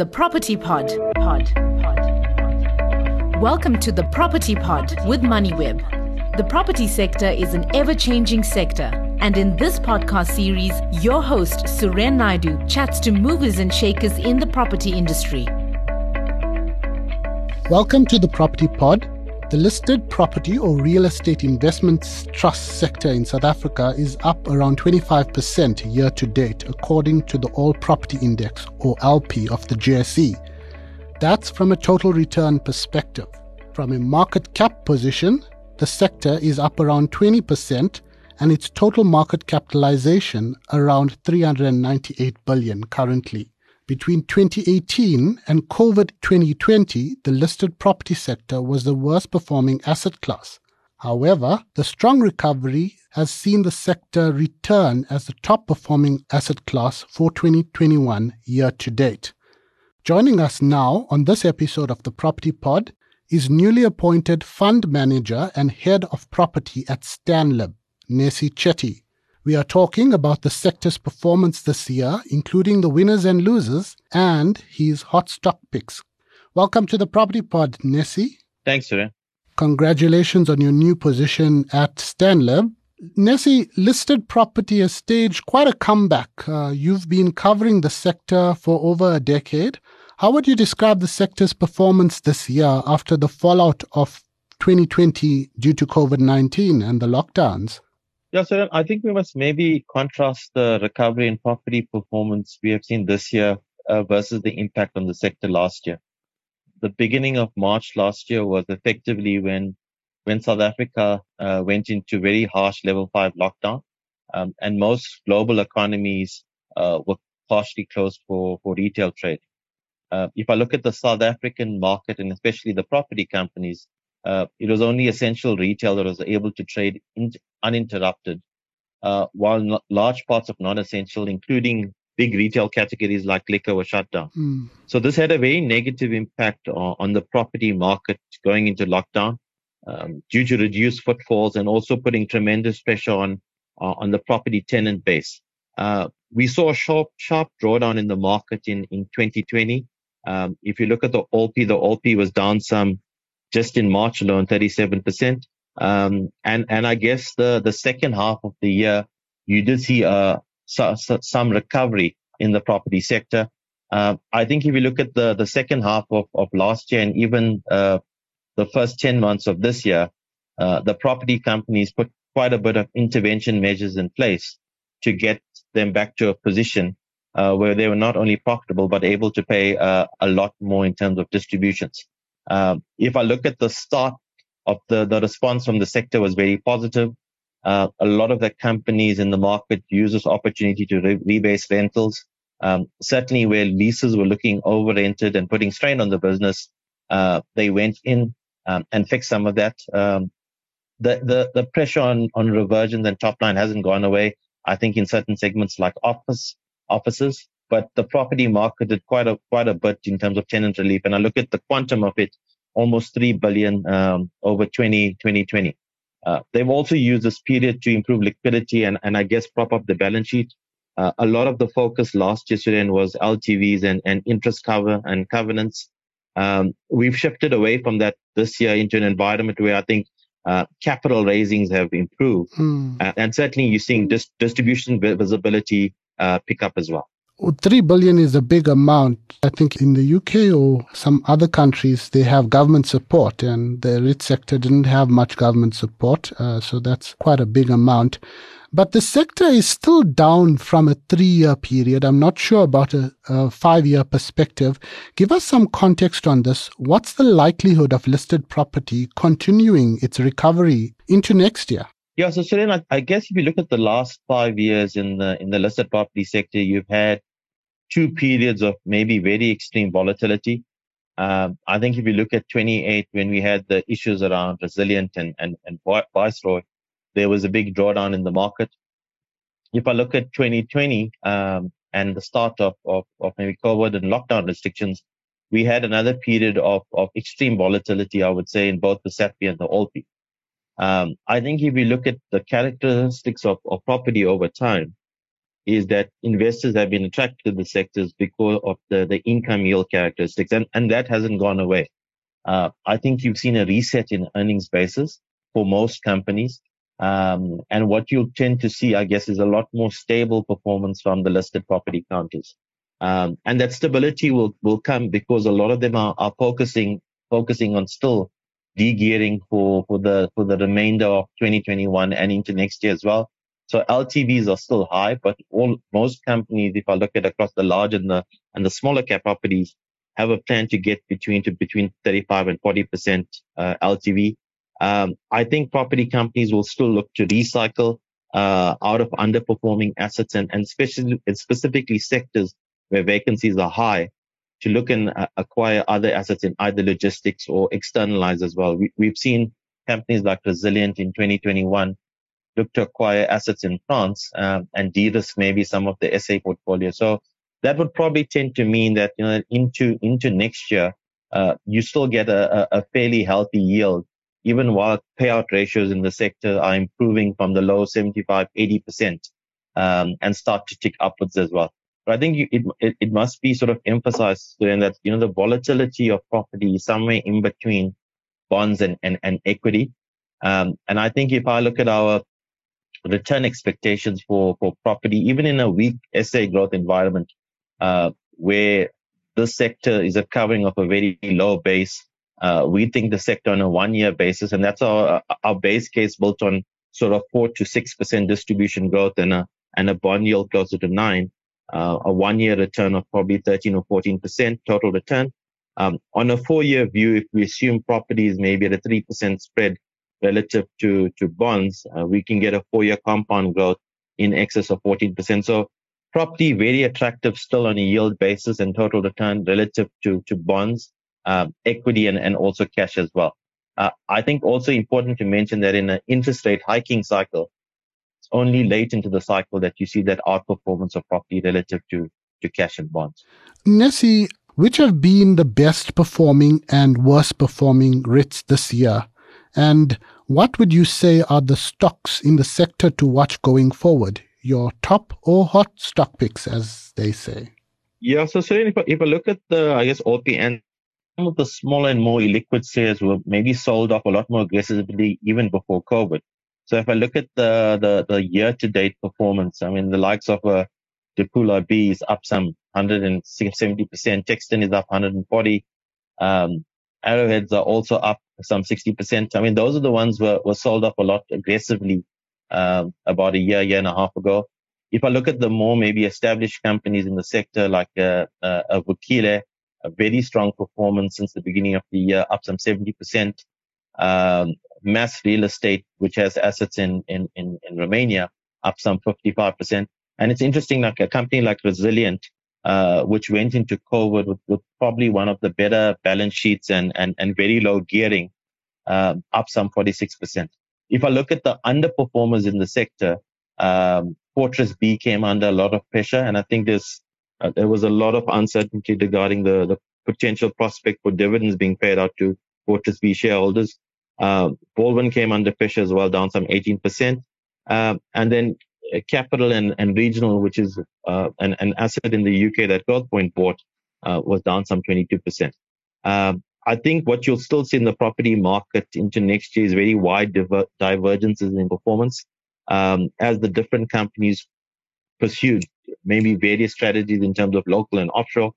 The Property Pod. Pod. Pod. Welcome to the Property Pod with MoneyWeb. The property sector is an ever-changing sector, and in this podcast series, your host Suren Naidu chats to movers and shakers in the property industry. Welcome to the Property Pod. The listed property or real estate investments trust sector in South Africa is up around 25% year to date, according to the All Property Index or ALPI of the JSE. That's from a total return perspective. From a market cap position, the sector is up around 20% and its total market capitalization around 398 billion currently. Between 2018 and COVID 2020, the listed property sector was the worst performing asset class. However, the strong recovery has seen the sector return as the top performing asset class for 2021 year to date. Joining us now on this episode of the Property Pod is newly appointed fund manager and head of property at Stanlib, Nesi Chetty. We are talking about the sector's performance this year, including the winners and losers, and his hot stock picks. Welcome to the Property Pod, Nesi. Thanks, Suren. Congratulations on your new position at Stanlib. Nesi, listed property has staged quite a comeback. Uh, you've been covering the sector for over a decade. How would you describe the sector's performance this year after the fallout of 2020 due to COVID 19 and the lockdowns? Yeah, so I think we must maybe contrast the recovery in property performance we have seen this year uh, versus the impact on the sector last year. The beginning of March last year was effectively when when South Africa uh, went into very harsh level five lockdown, um, and most global economies uh, were partially closed for for retail trade. Uh, if I look at the South African market and especially the property companies, uh, it was only essential retail that was able to trade in, uninterrupted, uh, while large parts of non-essential, including big retail categories like liquor, were shut down. Mm. So this had a very negative impact on, on the property market going into lockdown um, due to reduced footfalls and also putting tremendous pressure on uh, on the property tenant base. Uh, we saw a sharp sharp drawdown in the market in in 2020. Um, if you look at the ALPI, the ALPI was down some just in March alone, 37%. Um, and, and I guess the, the second half of the year, you did see, uh, so, so, some recovery in the property sector. Uh, I think if you look at the, the second half of, of last year and even, uh, the first 10 months of this year, uh, the property companies put quite a bit of intervention measures in place to get them back to a position uh, where they were not only profitable but able to pay uh, a lot more in terms of distributions. Um, if I look at the start of the, the response from the sector was very positive. Uh, a lot of the companies in the market use this opportunity to re- rebase rentals. Um, certainly where leases were looking over rented and putting strain on the business, uh, they went in um, and fixed some of that. Um, the, the, the pressure on, on reversions and top line hasn't gone away. I think in certain segments like office, offices, but the property market did quite a quite a bit in terms of tenant relief. And I look at the quantum of it, almost three billion um, over 20, 2020. Uh, they've also used this period to improve liquidity and, and I guess prop up the balance sheet. Uh, a lot of the focus last year and was LTVs and, and interest cover and covenants. Um, we've shifted away from that this year into an environment where I think uh, capital raisings have improved. Mm. and certainly you're seeing dis- distribution visibility uh, pick up as well. 3 billion is a big amount. I think in the UK or some other countries, they have government support, and the REIT sector didn't have much government support. Uh, so that's quite a big amount. But the sector is still down from a three year period. I'm not sure about a, a five year perspective. Give us some context on this. What's the likelihood of listed property continuing its recovery into next year? Yeah, so Suren, I, I guess if you look at the last five years in the in the listed property sector, you've had two periods of maybe very extreme volatility. Um, I think if you look at 28, when we had the issues around Resilient and, and, and Viceroy, there was a big drawdown in the market. If I look at 2020 um, and the start of, of, of maybe COVID and lockdown restrictions, we had another period of, of extreme volatility, I would say, in both the SAPI and the ALPI. Um, I think if you look at the characteristics of, of property over time, is that investors have been attracted to the sectors because of the, the income yield characteristics, and, and that hasn't gone away. Uh, I think you've seen a reset in earnings basis for most companies. Um, and what you'll tend to see, I guess, is a lot more stable performance from the listed property counters. Um, and that stability will, will come because a lot of them are, are focusing, focusing on still de-gearing for, for the, for the remainder of 2021 and into next year as well. So LTVs are still high, but all, most companies, if I look at across the large and the, and the smaller cap properties, have a plan to get between to between 35 and 40 percent uh, LTV. Um, I think property companies will still look to recycle uh, out of underperforming assets and, and especially and specifically sectors where vacancies are high to look and uh, acquire other assets in either logistics or externalize as well. We, we've seen companies like Resilient in 2021 look to acquire assets in France um, and de-risk maybe some of the SA portfolio. So that would probably tend to mean that you know into into next year uh, you still get a, a, fairly healthy yield even while payout ratios in the sector are improving from the low 75 80 percent um, and start to tick upwards as well but i think you, it, it, it must be sort of emphasized then that you know the volatility of property is somewhere in between bonds and and, and equity um, and i think if i look at our return expectations for for property even in a weak SA growth environment uh, where this sector is a covering of a very low base. Uh, we think the sector on a one year basis, and that's our, our base case built on sort of four to six percent distribution growth and a, and a bond yield closer to nine, uh, a one year return of probably 13 or 14 percent total return. Um, on a four year view, if we assume properties maybe at a three percent spread relative to, to bonds, uh, we can get a four year compound growth in excess of 14 percent. So property very attractive still on a yield basis and total return relative to, to bonds, um, equity and, and also cash as well. Uh, I think also important to mention that in an interest rate hiking cycle, it's only late into the cycle that you see that outperformance of property relative to, to cash and bonds. Nesi, which have been the best performing and worst performing REITs this year? And what would you say are the stocks in the sector to watch going forward? your top or hot stock picks, as they say? Yeah, so certainly if I, if I look at the, I guess, OPN, some of the smaller and more illiquid shares were maybe sold off a lot more aggressively even before COVID. So if I look at the, the, the year-to-date performance, I mean, the likes of uh, Dipula B is up some 170%, Texton is up 140, um, Arrowheads are also up some 60%. I mean, those are the ones were, were sold off a lot aggressively um, about a year, year and a half ago. If I look at the more maybe established companies in the sector like uh, uh, Vukile, a very strong performance since the beginning of the year, up some 70%. Um, MAS Real Estate, which has assets in, in, in, in Romania, up some 55%. And it's interesting, like a company like Resilient, uh, which went into COVID with, with, probably one of the better balance sheets and, and, and very low gearing, um, up some 46% if I look at the underperformers in the sector, um, Fortress B came under a lot of pressure, and I think there's uh, there was a lot of uncertainty regarding the, the potential prospect for dividends being paid out to Fortress B shareholders. Uh, Balwin came under pressure as well, down some 18%. Um, and then uh, Capital and, and Regional, which is uh, an, an asset in the UK that Growthpoint bought, uh, was down some 22%. Um, I think what you'll still see in the property market into next year is very wide diver- divergences in performance um, as the different companies pursue maybe various strategies in terms of local and offshore.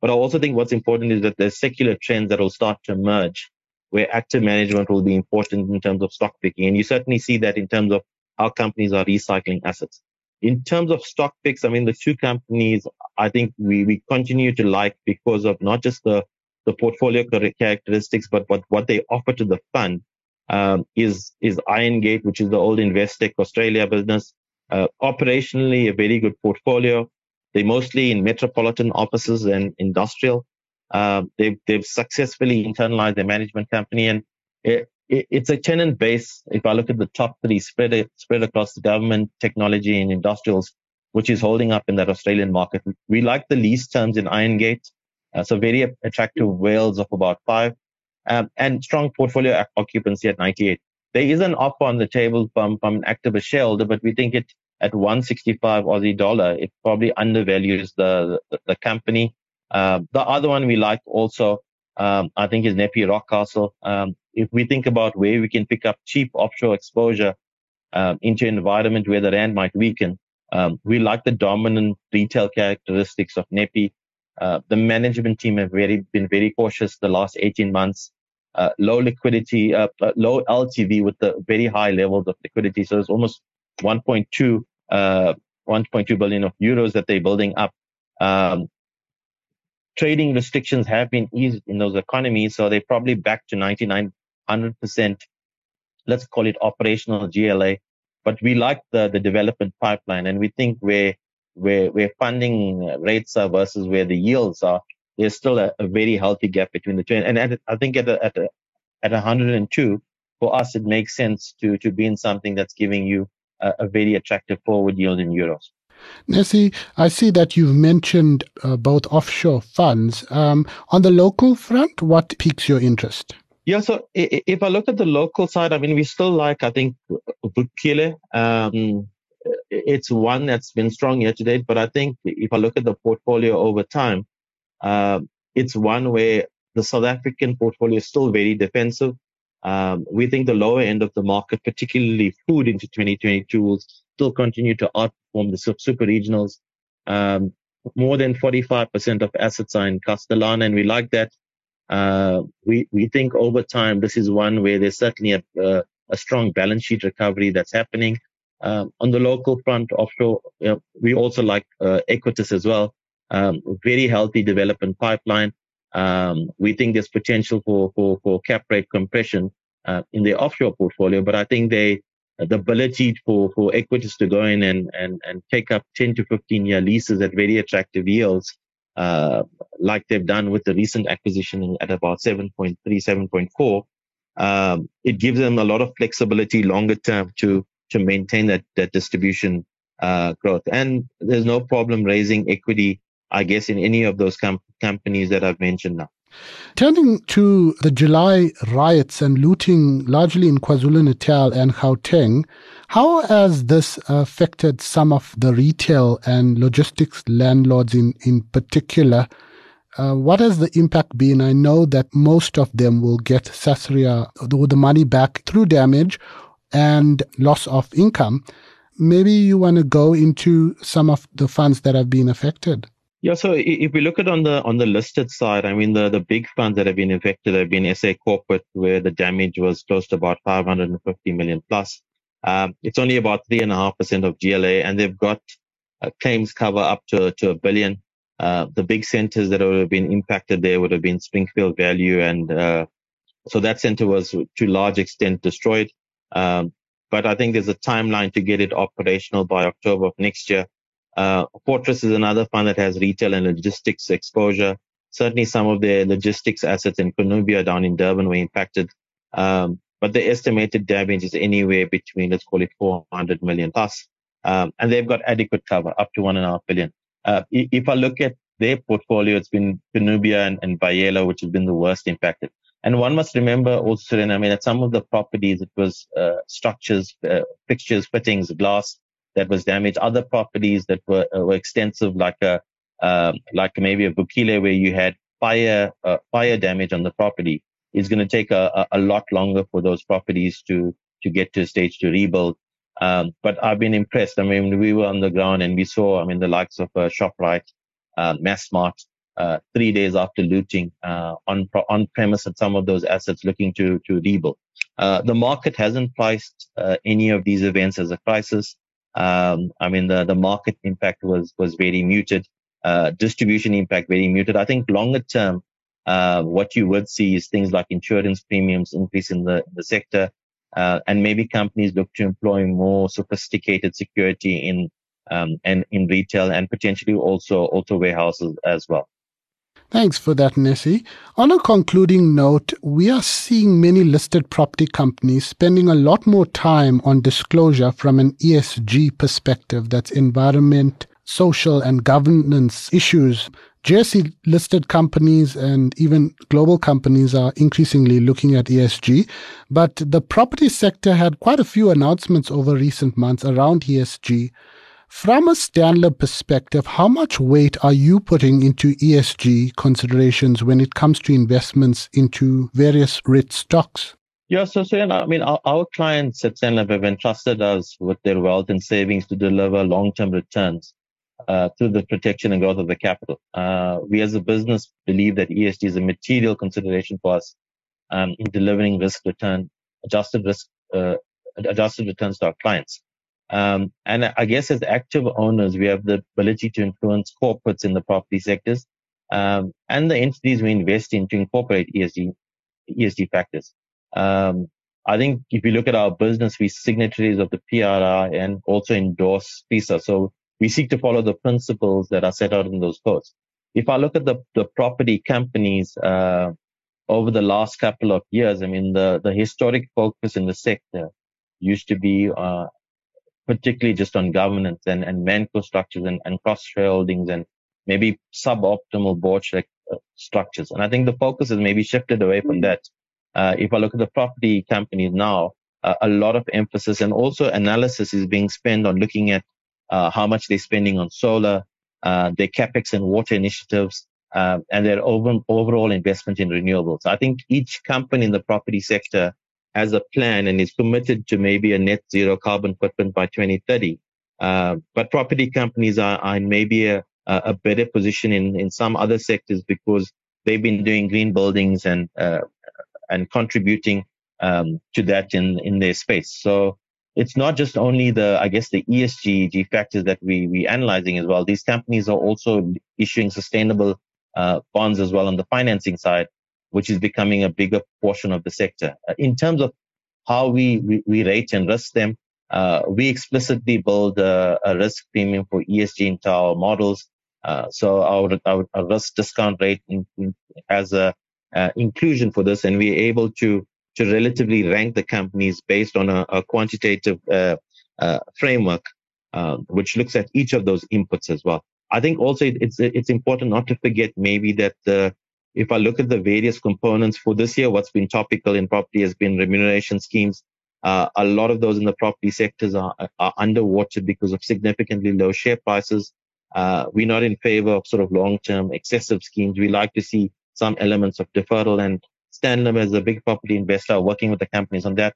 But I also think what's important is that there's secular trends that will start to emerge where active management will be important in terms of stock picking. And you certainly see that in terms of how companies are recycling assets. In terms of stock picks, I mean, the two companies I think we, we continue to like because of not just the the portfolio characteristics, but what, what they offer to the fund um, is is Irongate, which is the old Investec Australia business. Uh, operationally, a very good portfolio. They're mostly in metropolitan offices and industrial. Uh, they've they've successfully internalized their management company, and it, it, it's a tenant base. If I look at the top three, spread spread across the government, technology, and industrials, which is holding up in that Australian market. We like the lease terms in Irongate. Uh, so very attractive WALEs of about five, um, and strong portfolio occupancy at 98. There is an offer on the table from, from an activist shareholder, but we think it at 165 Aussie dollar, it probably undervalues the, the, the company. Uh, the other one we like also, um, I think is NEPI Rockcastle. Um, if we think about where we can pick up cheap offshore exposure um, into an environment where the rand might weaken, um, we like the dominant retail characteristics of NEPI. Uh, the management team have very been very cautious the last 18 months. Uh, low liquidity, uh, uh low LTV with the very high levels of liquidity. So it's almost 1.2, uh, 1.2 billion of euros that they're building up. Um, trading restrictions have been eased in those economies, so they're probably back to 99, 100%. Let's call it operational GLA. But we like the, the development pipeline and we think where, where, where funding rates are versus where the yields are, there's still a, a very healthy gap between the two. And I think at a, at a, at 102, for us, it makes sense to, to be in something that's giving you a, a very attractive forward yield in euros. Nesi, I see that you've mentioned uh, both offshore funds. Um, on the local front, what piques your interest? Yeah, so if I look at the local side, I mean, we still like, I think, Vukile. Um, it's one that's been strong year to date, but I think if I look at the portfolio over time, uh, it's one where the South African portfolio is still very defensive. Um, we think the lower end of the market, particularly food into 2022, will still continue to outperform the super regionals. Um, more than 45% of assets are in Castellana, and we like that. Uh, we, we think over time, this is one where there's certainly a, a, a strong balance sheet recovery that's happening. Um, on the local front, offshore, you know, we also like uh, Equites as well. Um, very healthy development pipeline. Um, we think there's potential for, for, for cap rate compression uh, in their offshore portfolio, but I think they, the ability for, for Equites to go in and, and, and take up 10 to 15 year leases at very attractive yields, uh, like they've done with the recent acquisition at about 7.3, 7.4, um, it gives them a lot of flexibility longer term to, to maintain that, that distribution, uh, growth. And there's no problem raising equity I guess, in any of those com- companies that I've mentioned now. Turning to the July riots and looting largely in KwaZulu Natal and Gauteng, how has this affected some of the retail and logistics landlords in, in particular? Uh, what has the impact been? I know that most of them will get Sasria, the, the money back through damage and loss of income. Maybe you want to go into some of the funds that have been affected. Yeah, so if we look at on the on the listed side, I mean the the big funds that have been affected have been SA corporate, where the damage was close to about 550 million plus. Um, it's only about three and a half percent of GLA, and they've got uh, claims cover up to to a billion. Uh, the big centers that would have been impacted there would have been Springfield Value, and uh, so that center was to large extent destroyed. Um, but I think there's a timeline to get it operational by October of next year. Uh, Fortress is another fund that has retail and logistics exposure. Certainly some of their logistics assets in Cornubia down in Durban were impacted. Um, but the estimated damage is anywhere between, let's call it 400 million plus. Um, and they've got adequate cover up to one and a half billion. Uh, if I look at their portfolio, it's been Cornubia and, and which has been the worst impacted. And one must remember also, I mean, at some of the properties, it was uh, structures, uh, fixtures, fittings, glass, that was damaged, other properties that were, uh, were extensive, like a uh, like maybe a Vukile where you had fire uh, fire damage on the property, is going to take a, a, lot longer for those properties to to get to a stage to rebuild. Um, but I've been impressed. I mean, we were on the ground and we saw, I mean, the likes of uh, Shoprite, uh, Massmart, uh, three days after looting uh, on on premise at some of those assets, looking to to rebuild. Uh, the market hasn't priced uh, any of these events as a crisis. Um, I mean, the, the market impact was, was very muted. Uh, distribution impact very muted. I think longer term, uh, what you would see is things like insurance premiums increase in the, the sector, uh, and maybe companies look to employ more sophisticated security in um, and in retail and potentially also auto warehouses as well. Thanks for that, Nesi. On a concluding note, we are seeing many listed property companies spending a lot more time on disclosure from an ESG perspective that's environment, social, and governance issues JSE listed companies and even global companies are increasingly looking at ESG, but the property sector had quite a few announcements over recent months around ESG. From a Stanlib perspective, how much weight are you putting into ESG considerations when it comes to investments into various REIT stocks? Yeah, so, so I mean, our, our clients at Stanlib have entrusted us with their wealth and savings to deliver long-term returns uh, through the protection and growth of the capital. Uh, we as a business believe that ESG is a material consideration for us um, in delivering risk return, adjusted risk, uh, adjusted returns to our clients. Um, and I guess as active owners, we have the ability to influence corporates in the property sectors um, and the entities we invest in to incorporate ESG ESG factors. Um, I think if you look at our business, we signatories of the PRI and also endorse PISA. So we seek to follow the principles that are set out in those codes. If I look at the, the property companies, uh, over the last couple of years, I mean, the, the historic focus in the sector used to be, uh, particularly just on governance and, and manco structures and, and cross shareholdings and maybe suboptimal board uh, structures. And I think the focus has maybe shifted away from that. Uh, if I look at the property companies now, uh, a lot of emphasis and also analysis is being spent on looking at uh, how much they're spending on solar, uh, their capex and water initiatives, uh, and their over, overall investment in renewables. I think each company in the property sector has a plan and is committed to maybe a net zero carbon footprint by 2030. Uh, but property companies are, are in maybe a, a better position in, in some other sectors because they've been doing green buildings and uh, and contributing um, to that in in their space. So it's not just only the, I guess, the ESG factors that we we analyzing as well. These companies are also issuing sustainable uh, bonds as well on the financing side, which is becoming a bigger portion of the sector. Uh, in terms of how we, we, we rate and risk them, uh, we explicitly build a, a, risk premium for ESG into our models. Uh, so our, our, our, risk discount rate in, in, has a uh, inclusion for this, and we're able to to relatively rank the companies based on a, a quantitative uh, uh, framework, uh, which looks at each of those inputs as well. I think also it's it's important not to forget maybe that the if I look at the various components for this year, what's been topical in property has been remuneration schemes. Uh, a lot of those in the property sectors are, are underwater because of significantly low share prices. Uh, we're not in favor of sort of long-term excessive schemes. We like to see some elements of deferral and Stanlib as a big property investor, working with the companies on that.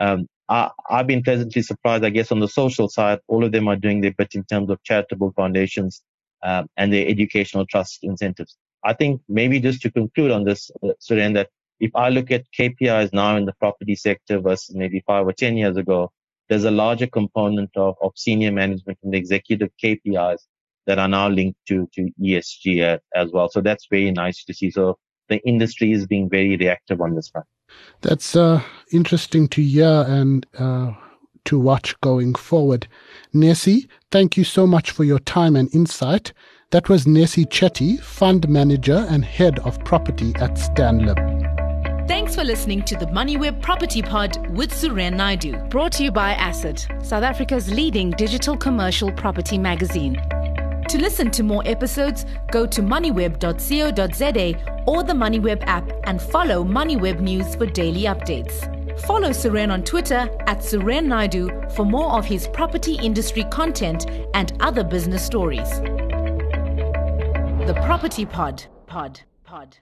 Um, I, have been pleasantly surprised, I guess, on the social side, all of them are doing their bit in terms of charitable foundations um, and their educational trust incentives. I think maybe just to conclude on this, uh, Suren, that if I look at KPIs now in the property sector versus maybe five or 10 years ago, there's a larger component of, of senior management and executive KPIs that are now linked to, to ESG as well. So that's very nice to see. So the industry is being very reactive on this front. That's uh, interesting to hear and uh, to watch going forward. Nesi, thank you so much for your time and insight. That was Nesi Chetty, Fund Manager and Head of Property at Stanlib. Thanks for listening to the MoneyWeb Property Pod with Suren Naidu. Brought to you by Asset, South Africa's leading digital commercial property magazine. To listen to more episodes, go to moneyweb.co.za or the MoneyWeb app and follow MoneyWeb News for daily updates. Follow Suren on Twitter at Suren Naidu for more of his property industry content and other business stories. The Property Pod. Pod. Pod.